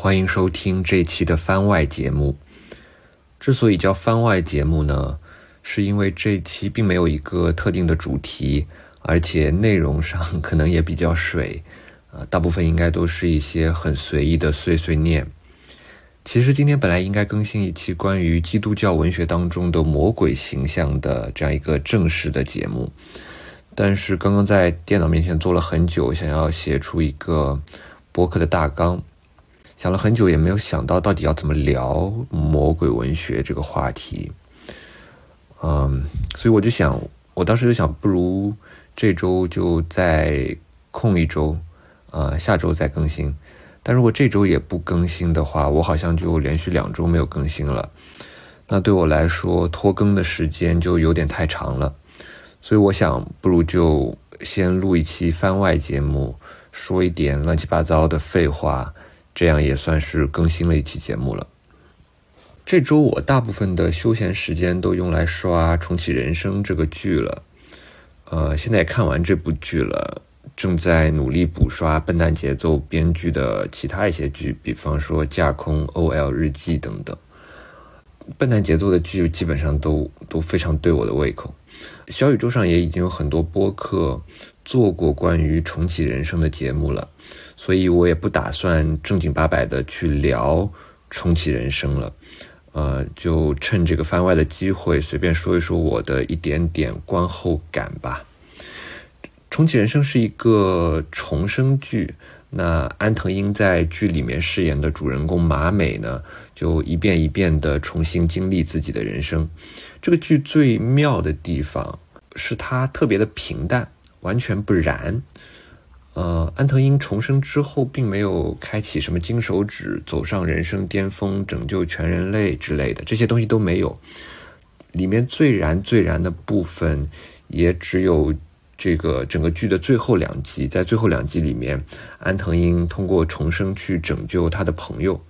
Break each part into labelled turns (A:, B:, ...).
A: 欢迎收听这期的番外节目。之所以叫番外节目呢，是因为这期并没有一个特定的主题，而且内容上可能也比较水，啊，大部分应该都是一些很随意的碎碎念。其实今天本来应该更新一期关于基督教文学当中的魔鬼形象的这样一个正式的节目，但是刚刚在电脑面前坐了很久，想要写出一个博客的大纲。想了很久，也没有想到到底要怎么聊魔鬼文学这个话题。嗯，所以我就想，我当时就想，不如这周就再空一周，呃，下周再更新。但如果这周也不更新的话，我好像就连续两周没有更新了。那对我来说，拖更的时间就有点太长了。所以我想，不如就先录一期番外节目，说一点乱七八糟的废话。这样也算是更新了一期节目了。这周我大部分的休闲时间都用来刷《重启人生》这个剧了。呃，现在也看完这部剧了，正在努力补刷笨蛋节奏编剧的其他一些剧，比方说《架空》《O.L. 日记》等等。笨蛋节奏的剧基本上都都非常对我的胃口。小宇宙上也已经有很多播客做过关于《重启人生》的节目了。所以我也不打算正经八百的去聊重启人生了，呃，就趁这个番外的机会，随便说一说我的一点点观后感吧。重启人生是一个重生剧，那安藤英在剧里面饰演的主人公马美呢，就一遍一遍的重新经历自己的人生。这个剧最妙的地方是它特别的平淡，完全不燃。呃，安藤英重生之后，并没有开启什么金手指、走上人生巅峰、拯救全人类之类的，这些东西都没有。里面最燃、最燃的部分，也只有这个整个剧的最后两集。在最后两集里面，安藤英通过重生去拯救他的朋友。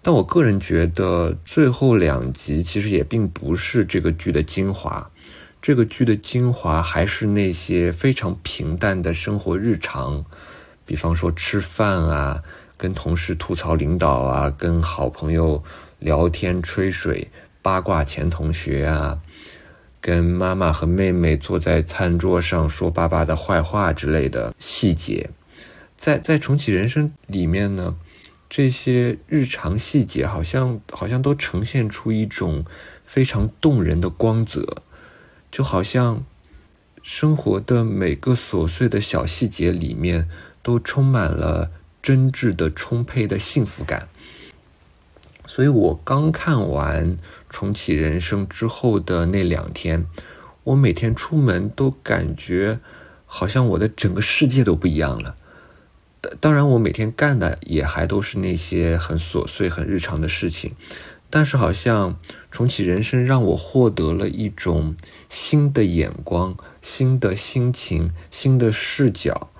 A: 但我个人觉得，最后两集其实也并不是这个剧的精华。这个剧的精华还是那些非常平淡的生活日常，比方说吃饭啊，跟同事吐槽领导啊，跟好朋友聊天吹水八卦前同学啊，跟妈妈和妹妹坐在餐桌上说爸爸的坏话之类的细节，在在重启人生里面呢，这些日常细节好像好像都呈现出一种非常动人的光泽。就好像生活的每个琐碎的小细节里面，都充满了真挚的、充沛的幸福感。所以我刚看完《重启人生》之后的那两天，我每天出门都感觉好像我的整个世界都不一样了。当然，我每天干的也还都是那些很琐碎、很日常的事情。但是，好像重启人生让我获得了一种新的眼光、新的心情、新的视角，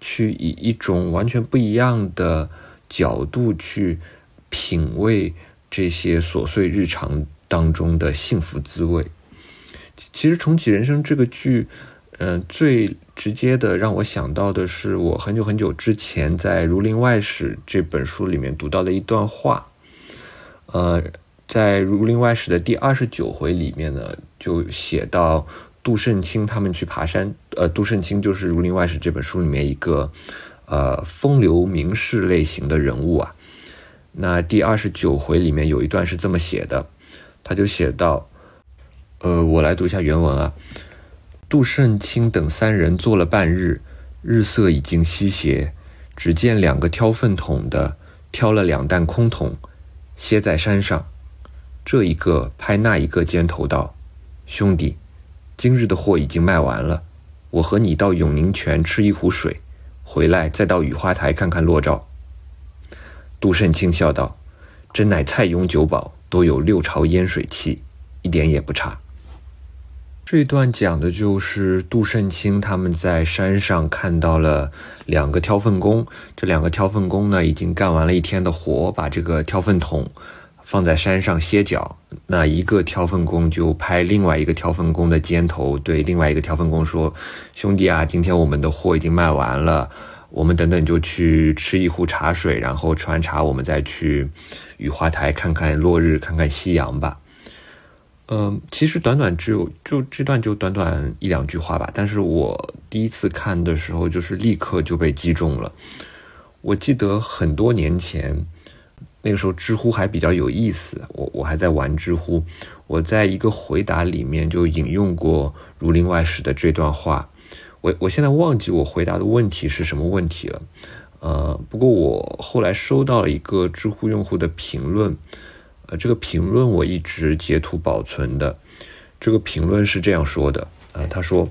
A: 去以一种完全不一样的角度去品味这些琐碎日常当中的幸福滋味。其实，重启人生这个剧，嗯，最直接的让我想到的是，我很久很久之前在《儒林外史》这本书里面读到的一段话。呃，在《儒林外史》的第二十九回里面呢，就写到杜慎卿他们去爬山。呃，杜慎卿就是《儒林外史》这本书里面一个呃风流名士类型的人物啊。那第二十九回里面有一段是这么写的，他就写到，呃，我来读一下原文啊。杜慎卿等三人坐了半日，日色已经西斜，只见两个挑粪桶的挑了两担空桶。歇在山上，这一个拍那一个肩头道：“兄弟，今日的货已经卖完了，我和你到永宁泉吃一壶水，回来再到雨花台看看落照。”杜慎卿笑道：“真乃菜永酒保，都有六朝烟水气，一点也不差。”这段讲的就是杜慎卿他们在山上看到了两个挑粪工，这两个挑粪工呢已经干完了一天的活，把这个挑粪桶放在山上歇脚。那一个挑粪工就拍另外一个挑粪工的肩头，对另外一个挑粪工说：“兄弟啊，今天我们的货已经卖完了，我们等等就去吃一壶茶水，然后吃完茶，我们再去雨花台看看落日，看看夕阳吧。嗯，其实短短只有就这段就短短一两句话吧，但是我第一次看的时候，就是立刻就被击中了。我记得很多年前，那个时候知乎还比较有意思，我我还在玩知乎，我在一个回答里面就引用过《儒林外史》的这段话。我我现在忘记我回答的问题是什么问题了，呃，不过我后来收到了一个知乎用户的评论。呃，这个评论我一直截图保存的。这个评论是这样说的：呃，他说，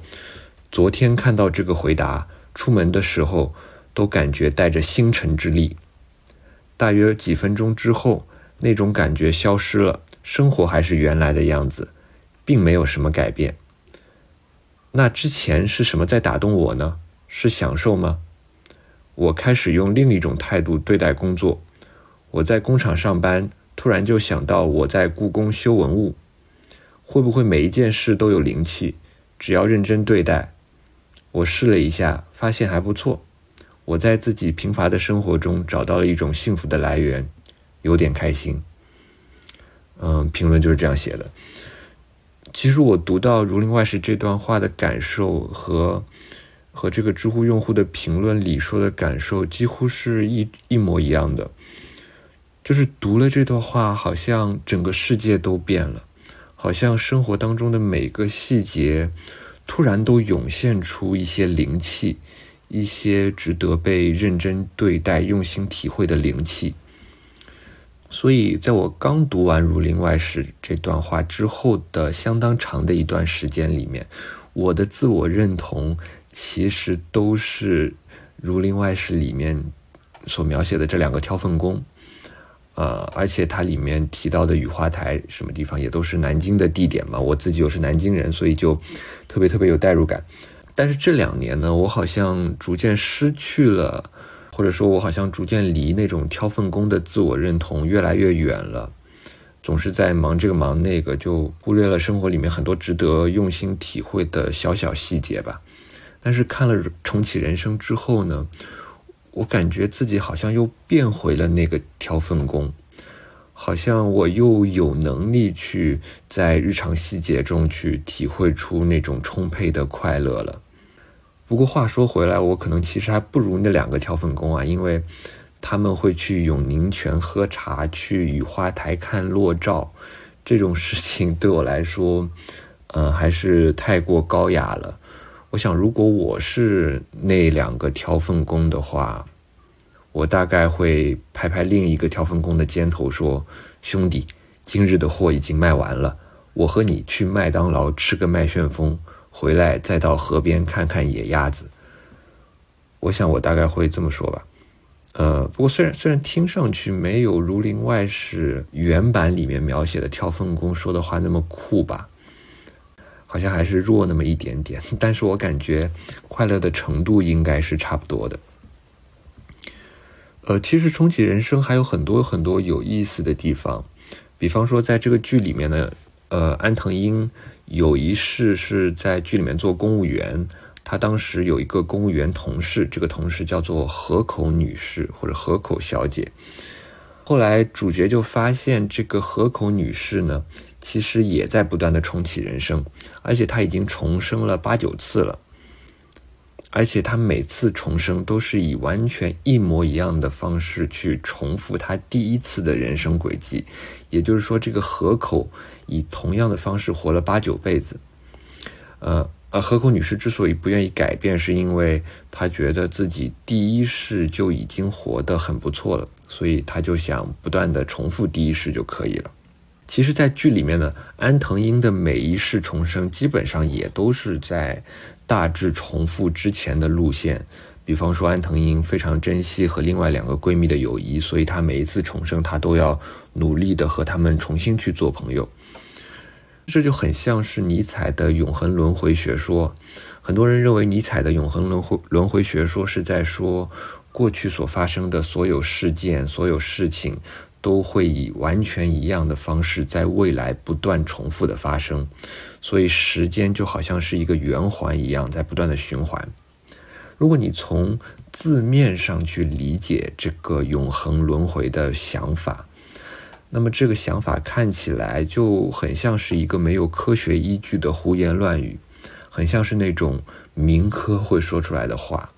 A: 昨天看到这个回答，出门的时候都感觉带着星辰之力。大约几分钟之后，那种感觉消失了，生活还是原来的样子，并没有什么改变。那之前是什么在打动我呢？是享受吗？我开始用另一种态度对待工作。我在工厂上班。突然就想到我在故宫修文物，会不会每一件事都有灵气？只要认真对待，我试了一下，发现还不错。我在自己贫乏的生活中找到了一种幸福的来源，有点开心。嗯，评论就是这样写的。其实我读到《儒林外史》这段话的感受和和这个知乎用户的评论里说的感受几乎是一一模一样的。就是读了这段话，好像整个世界都变了，好像生活当中的每个细节，突然都涌现出一些灵气，一些值得被认真对待、用心体会的灵气。所以，在我刚读完《儒林外史》这段话之后的相当长的一段时间里面，我的自我认同其实都是《儒林外史》里面所描写的这两个挑粪工。呃，而且它里面提到的雨花台什么地方也都是南京的地点嘛，我自己又是南京人，所以就特别特别有代入感。但是这两年呢，我好像逐渐失去了，或者说我好像逐渐离那种挑粪工的自我认同越来越远了，总是在忙这个忙那个，就忽略了生活里面很多值得用心体会的小小细节吧。但是看了《重启人生》之后呢？我感觉自己好像又变回了那个挑粪工，好像我又有能力去在日常细节中去体会出那种充沛的快乐了。不过话说回来，我可能其实还不如那两个挑粪工啊，因为他们会去永宁泉喝茶，去雨花台看落照，这种事情对我来说，嗯，还是太过高雅了。我想，如果我是那两个挑粪工的话，我大概会拍拍另一个挑粪工的肩头，说：“兄弟，今日的货已经卖完了，我和你去麦当劳吃个麦旋风，回来再到河边看看野鸭子。”我想，我大概会这么说吧。呃，不过虽然虽然听上去没有《儒林外史》原版里面描写的挑粪工说的话那么酷吧。好像还是弱那么一点点，但是我感觉快乐的程度应该是差不多的。呃，其实重启人生还有很多很多有意思的地方，比方说在这个剧里面呢，呃，安藤英有一世是在剧里面做公务员，他当时有一个公务员同事，这个同事叫做河口女士或者河口小姐。后来主角就发现这个河口女士呢。其实也在不断的重启人生，而且她已经重生了八九次了，而且他每次重生都是以完全一模一样的方式去重复他第一次的人生轨迹，也就是说，这个河口以同样的方式活了八九辈子。呃，而河口女士之所以不愿意改变，是因为她觉得自己第一世就已经活得很不错了，所以她就想不断的重复第一世就可以了。其实，在剧里面呢，安藤英的每一世重生基本上也都是在大致重复之前的路线。比方说，安藤英非常珍惜和另外两个闺蜜的友谊，所以她每一次重生，她都要努力的和她们重新去做朋友。这就很像是尼采的永恒轮回学说。很多人认为尼采的永恒轮回轮回学说是在说过去所发生的所有事件、所有事情。都会以完全一样的方式在未来不断重复的发生，所以时间就好像是一个圆环一样在不断的循环。如果你从字面上去理解这个永恒轮回的想法，那么这个想法看起来就很像是一个没有科学依据的胡言乱语，很像是那种民科会说出来的话。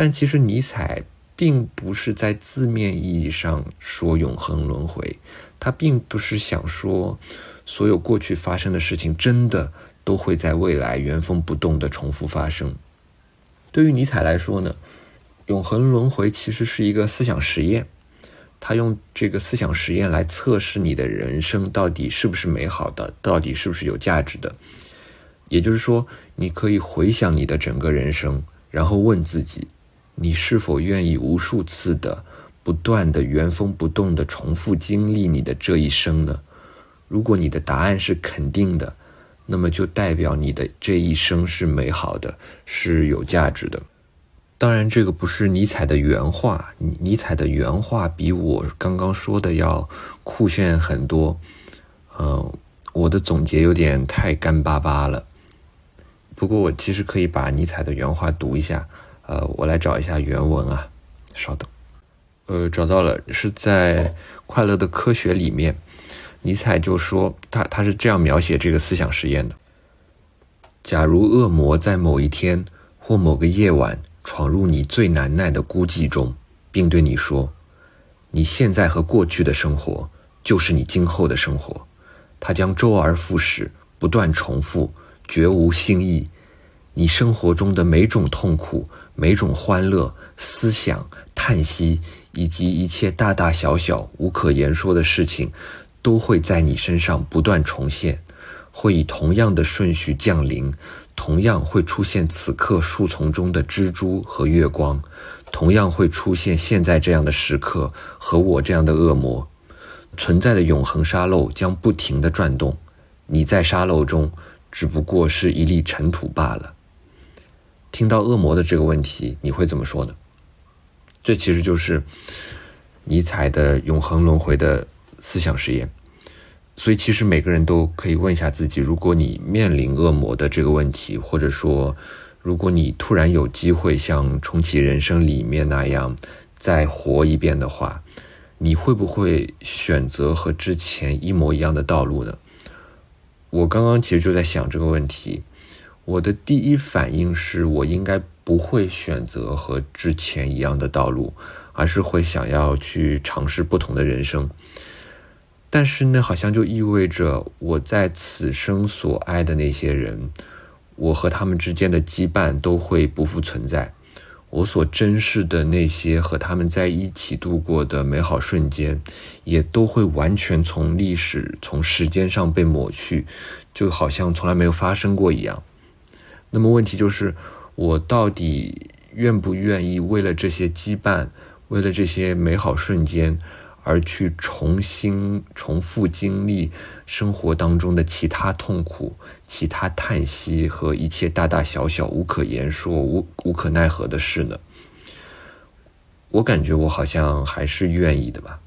A: 但其实尼采并不是在字面意义上说永恒轮回，他并不是想说所有过去发生的事情真的都会在未来原封不动的重复发生。对于尼采来说呢，永恒轮回其实是一个思想实验，他用这个思想实验来测试你的人生到底是不是美好的，到底是不是有价值的。也就是说，你可以回想你的整个人生，然后问自己，你是否愿意无数次的、不断的、原封不动的重复经历你的这一生呢？如果你的答案是肯定的。那么就代表你的这一生是美好的，是有价值的。当然，这个不是尼采的原话，尼采的原话比我刚刚说的要酷炫很多。嗯，我的总结有点太干巴巴了。不过，我其实可以把尼采的原话读一下。呃，我来找一下原文啊，稍等。呃，找到了，是在《快乐的科学》里面。尼采就说：“他他是这样描写这个思想实验的：假如恶魔在某一天或某个夜晚闯入你最难耐的孤寂中，并对你说，你现在和过去的生活就是你今后的生活，他将周而复始，不断重复，绝无新意。你生活中的每种痛苦、每种欢乐、思想、叹息，以及一切大大小小无可言说的事情。”都会在你身上不断重现，会以同样的顺序降临，同样会出现此刻树丛中的蜘蛛和月光，同样会出现现在这样的时刻和我这样的恶魔。存在的永恒沙漏将不停地转动，你在沙漏中只不过是一粒尘土罢了。听到恶魔的这个问题，你会怎么说呢？这其实就是尼采的永恒轮回的。思想实验，所以其实每个人都可以问一下自己：如果你面临恶魔的这个问题，或者说，如果你突然有机会像《重启人生》里面那样再活一遍的话，你会不会选择和之前一模一样的道路呢？我刚刚其实就在想这个问题，我的第一反应是我应该不会选择和之前一样的道路，而是会想要去尝试不同的人生。但是呢，好像就意味着我在此生所爱的那些人，我和他们之间的羁绊都会不复存在。我所珍视的那些和他们在一起度过的美好瞬间，也都会完全从历史、从时间上被抹去，就好像从来没有发生过一样。那么问题就是，我到底愿不愿意为了这些羁绊，为了这些美好瞬间？而去重新重复经历生活当中的其他痛苦、其他叹息和一切大大小小无可言说、无无可奈何的事呢？我感觉我好像还是愿意的吧。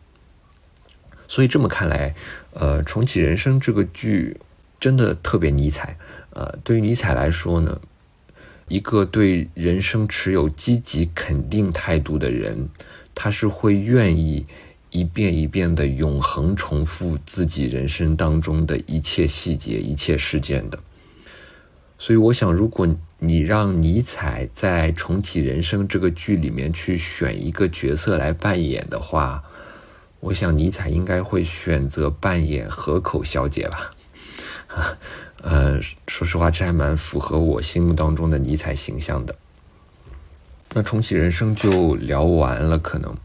A: 所以这么看来，呃，《重启人生》这个剧真的特别尼采。呃，对于尼采来说呢，一个对人生持有积极肯定态度的人，他是会愿意。一遍一遍的永恒重复自己人生当中的一切细节、一切事件的，所以我想，如果你让尼采在重启人生这个剧里面去选一个角色来扮演的话，我想尼采应该会选择扮演河口小姐吧。呃，说实话，这还蛮符合我心目当中的尼采形象的。那重启人生就聊完了，可能。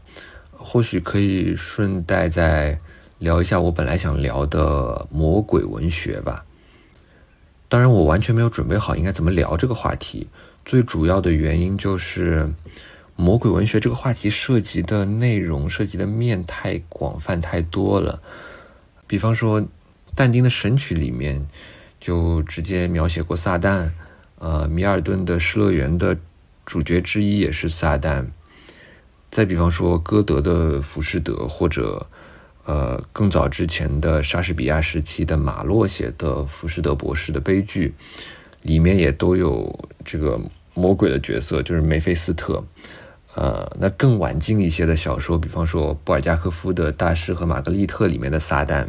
A: 或许可以顺带再聊一下我本来想聊的魔鬼文学吧。当然，我完全没有准备好应该怎么聊这个话题。最主要的原因就是魔鬼文学这个话题涉及的内容、涉及的面太广泛太多了。比方说，但丁的《神曲》里面就直接描写过撒旦。呃，米尔顿的《失乐园》的主角之一也是撒旦。再比方说，歌德的《浮士德》，或者，呃，更早之前的莎士比亚时期的马洛写的《浮士德博士》的悲剧，里面也都有这个魔鬼的角色，就是梅菲斯特。呃，那更晚近一些的小说，比方说布尔加科夫的《大师和玛格丽特》里面的撒旦，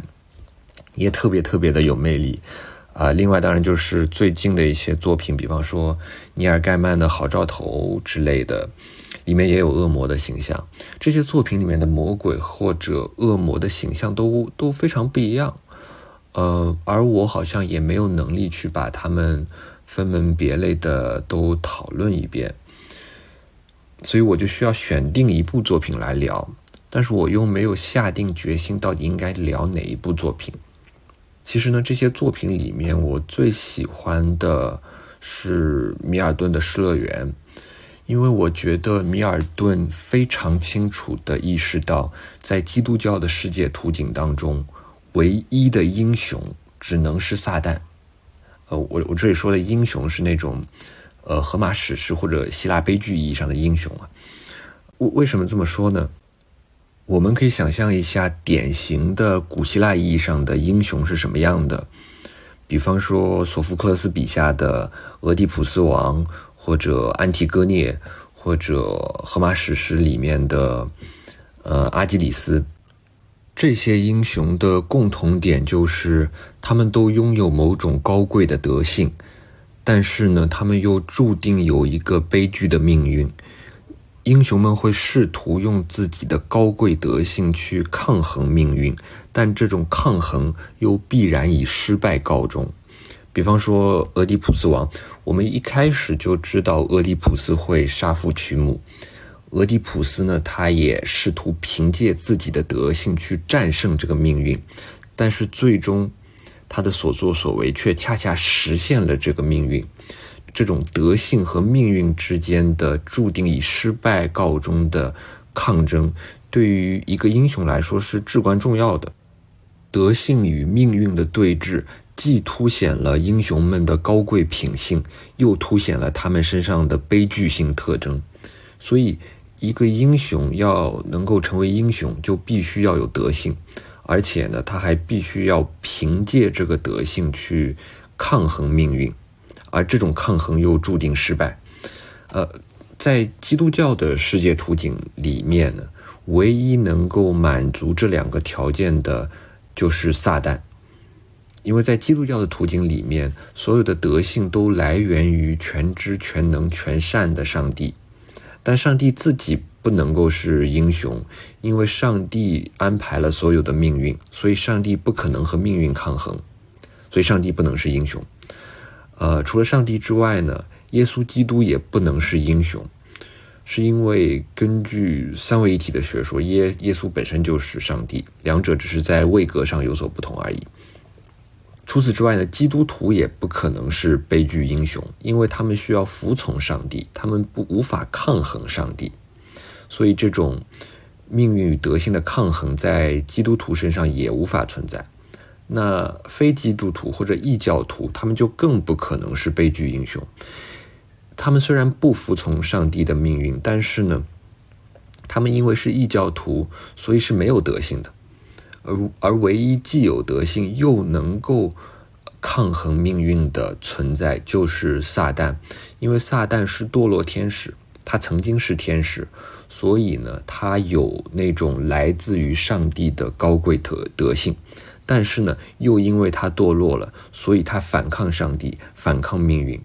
A: 也特别特别的有魅力。啊，另外当然就是最近的一些作品，比方说尼尔盖曼的《好兆头》之类的，里面也有恶魔的形象。这些作品里面的魔鬼或者恶魔的形象都都非常不一样。呃，而我好像也没有能力去把他们分门别类的都讨论一遍。所以我就需要选定一部作品来聊，但是我又没有下定决心到底应该聊哪一部作品。其实呢，这些作品里面我最喜欢的是米尔顿的《失乐园》，因为我觉得米尔顿非常清楚地意识到，在基督教的世界图景当中，唯一的英雄只能是撒旦。呃，我我这里说的英雄是那种。呃，荷马史诗或者希腊悲剧意义上的英雄啊，为为什么这么说呢？我们可以想象一下，典型的古希腊意义上的英雄是什么样的？比方说，索福克勒斯笔下的俄狄浦斯王，或者安提戈涅，或者荷马史诗里面的呃阿基里斯，这些英雄的共同点就是，他们都拥有某种高贵的德性。但是呢，他们又注定有一个悲剧的命运。英雄们会试图用自己的高贵德性去抗衡命运，但这种抗衡又必然以失败告终。比方说，俄狄浦斯王，我们一开始就知道俄狄浦斯会杀父娶母。俄狄浦斯呢，他也试图凭借自己的德性去战胜这个命运，但是最终。他的所作所为却恰恰实现了这个命运，这种德性和命运之间的注定以失败告终的抗争，对于一个英雄来说是至关重要的。德性与命运的对峙，既凸显了英雄们的高贵品性，又凸显了他们身上的悲剧性特征。所以，一个英雄要能够成为英雄，就必须要有德性。而且呢，他还必须要凭借这个德性去抗衡命运，而这种抗衡又注定失败。呃，在基督教的世界图景里面呢，唯一能够满足这两个条件的，就是撒旦。因为在基督教的图景里面，所有的德性都来源于全知全能全善的上帝，但上帝自己。不能够是英雄，因为上帝安排了所有的命运，所以上帝不可能和命运抗衡，所以上帝不能是英雄。呃，除了上帝之外呢，耶稣基督也不能是英雄，是因为根据三位一体的学说，耶耶稣本身就是上帝，两者只是在位格上有所不同而已。除此之外呢，基督徒也不可能是悲剧英雄，因为他们需要服从上帝，他们不无法抗衡上帝。所以，这种命运与德性的抗衡，在基督徒身上也无法存在。那非基督徒或者异教徒，他们就更不可能是悲剧英雄。他们虽然不服从上帝的命运，但是呢，他们因为是异教徒，所以是没有德性的。而而唯一既有德性又能够抗衡命运的存在，就是撒旦。因为撒旦是堕落天使，他曾经是天使。所以呢，他有那种来自于上帝的高贵德德性，但是呢，又因为他堕落了，所以他反抗上帝，反抗命运。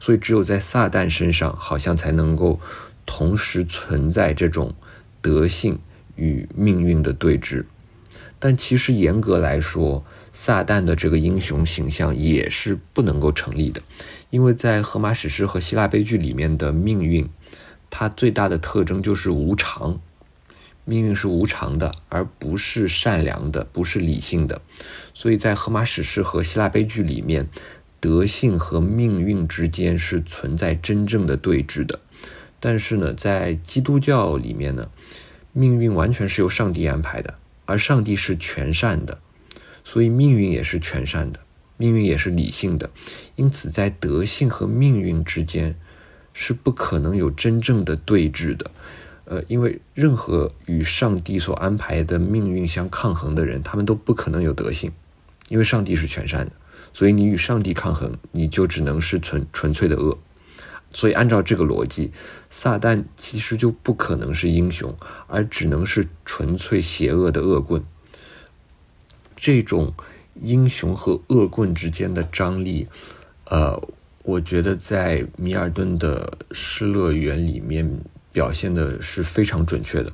A: 所以只有在撒旦身上，好像才能够同时存在这种德性与命运的对峙。但其实严格来说，撒旦的这个英雄形象也是不能够成立的，因为在荷马史诗和希腊悲剧里面的命运。它最大的特征就是无常，命运是无常的，而不是善良的，不是理性的。所以在荷马史诗和希腊悲剧里面，德性和命运之间是存在真正的对峙的。但是呢，在基督教里面呢，命运完全是由上帝安排的，而上帝是全善的，所以命运也是全善的，命运也是理性的。因此，在德性和命运之间。是不可能有真正的对峙的，呃，因为任何与上帝所安排的命运相抗衡的人，他们都不可能有德性，因为上帝是全善的，所以你与上帝抗衡，你就只能是纯纯粹的恶。所以按照这个逻辑，撒旦其实就不可能是英雄，而只能是纯粹邪恶的恶棍。这种英雄和恶棍之间的张力，呃，我觉得在米尔顿的《失乐园》里面表现的是非常准确的。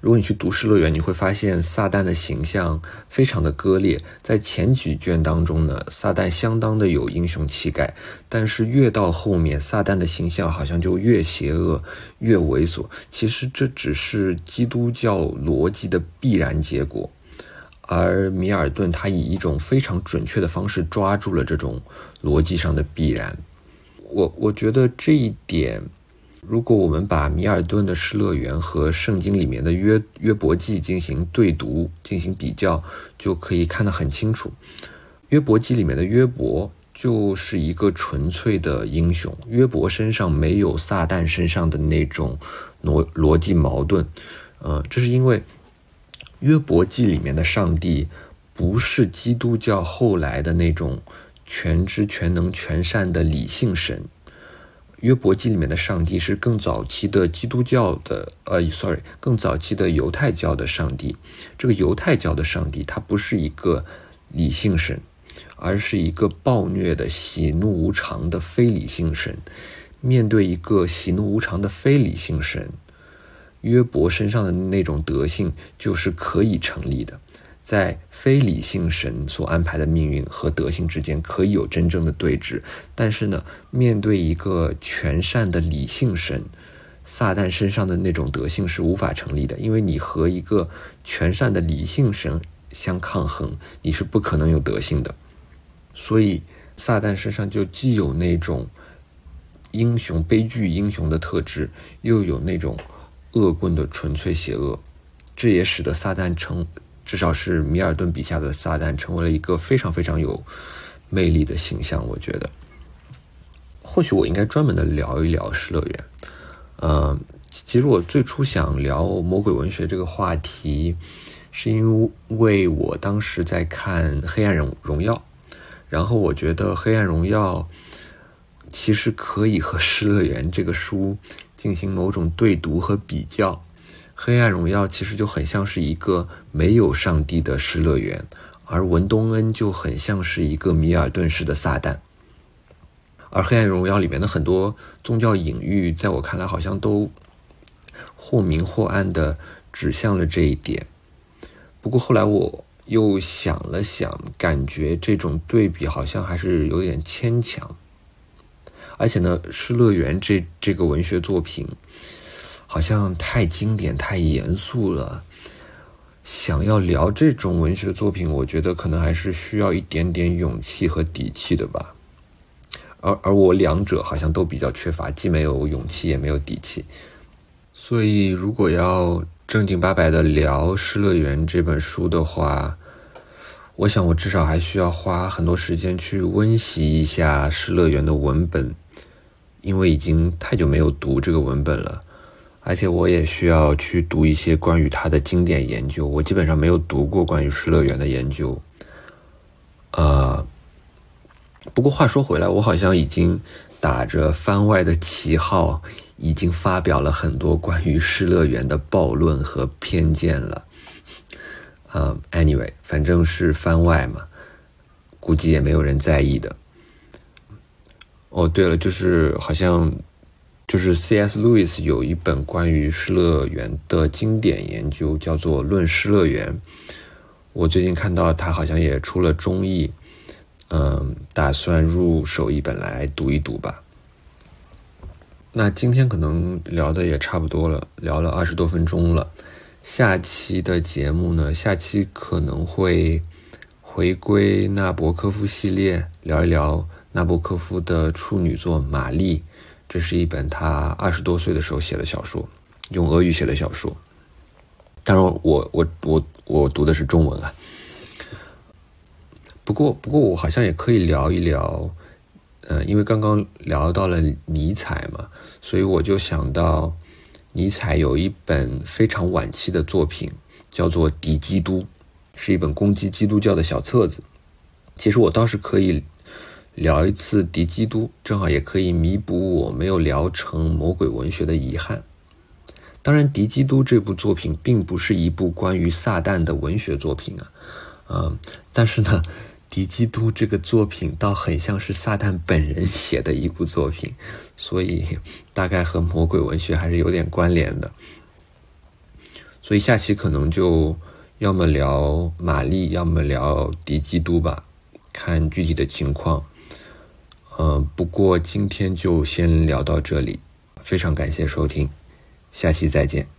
A: 如果你去读《失乐园》，你会发现撒旦的形象非常的割裂。在前几卷当中呢，撒旦相当的有英雄气概，但是越到后面，撒旦的形象好像就越邪恶、越猥琐。其实这只是基督教逻辑的必然结果，而米尔顿他以一种非常准确的方式抓住了这种逻辑上的必然。我我觉得这一点。如果我们把米尔顿的《失乐园》和圣经里面的约约伯记进行对读、进行比较，就可以看得很清楚。约伯记里面的约伯就是一个纯粹的英雄，约伯身上没有撒旦身上的那种逻逻辑矛盾。呃，这是因为约伯记里面的上帝不是基督教后来的那种全知全能全善的理性神。约伯记里面的上帝是更早期的基督教的，呃，sorry，更早期的犹太教的上帝。这个犹太教的上帝，他不是一个理性神，而是一个暴虐的、喜怒无常的非理性神。面对一个喜怒无常的非理性神，约伯身上的那种德性就是可以成立的。在非理性神所安排的命运和德性之间可以有真正的对峙，但是呢，面对一个全善的理性神，撒旦身上的那种德性是无法成立的，因为你和一个全善的理性神相抗衡，你是不可能有德性的。所以，撒旦身上就既有那种英雄悲剧英雄的特质，又有那种恶棍的纯粹邪恶，这也使得撒旦成。至少是米尔顿笔下的撒旦成为了一个非常非常有魅力的形象。我觉得，或许我应该专门的聊一聊《失乐园》。呃，其实我最初想聊魔鬼文学这个话题，是因为我当时在看《黑暗荣荣耀》，然后我觉得《黑暗荣耀》其实可以和《失乐园》这个书进行某种对读和比较。黑暗荣耀其实就很像是一个没有上帝的失乐园，而文东恩就很像是一个米尔顿式的撒旦。而黑暗荣耀里面的很多宗教隐喻，在我看来好像都或明或暗的指向了这一点。不过后来我又想了想，感觉这种对比好像还是有点牵强。而且呢，失乐园这这个文学作品。好像太经典、太严肃了。想要聊这种文学作品，我觉得可能还是需要一点点勇气和底气的吧。而而我两者好像都比较缺乏，既没有勇气，也没有底气。所以，如果要正经八百的聊《失乐园》这本书的话，我想我至少还需要花很多时间去温习一下《失乐园》的文本，因为已经太久没有读这个文本了。而且我也需要去读一些关于他的经典研究，我基本上没有读过关于失乐园的研究。呃，不过话说回来，我好像已经打着番外的旗号，已经发表了很多关于失乐园的暴论和偏见了。呃，anyway，反正是番外嘛，估计也没有人在意的。哦，对了，就是好像。就是 C.S. 路易斯有一本关于失乐园的经典研究，叫做《论失乐园》。我最近看到他好像也出了中译，嗯，打算入手一本来读一读吧。那今天可能聊的也差不多了，聊了二十多分钟了。下期的节目呢，下期可能会回归纳博科夫系列，聊一聊纳博科夫的处女作《玛丽》。这是一本他二十多岁的时候写的小说，用俄语写的小说。当然，我我我我读的是中文啊。不过，不过我好像也可以聊一聊，呃，因为刚刚聊到了尼采嘛，所以我就想到尼采有一本非常晚期的作品，叫做《敌基督》，是一本攻击基督教的小册子。其实我倒是可以。聊一次《敌基督》，正好也可以弥补我没有聊成魔鬼文学的遗憾。当然，《敌基督》这部作品并不是一部关于撒旦的文学作品啊，嗯，但是呢，《敌基督》这个作品倒很像是撒旦本人写的一部作品，所以大概和魔鬼文学还是有点关联的。所以下期可能就要么聊玛丽，要么聊敌基督吧，看具体的情况。嗯，不过今天就先聊到这里，非常感谢收听，下期再见。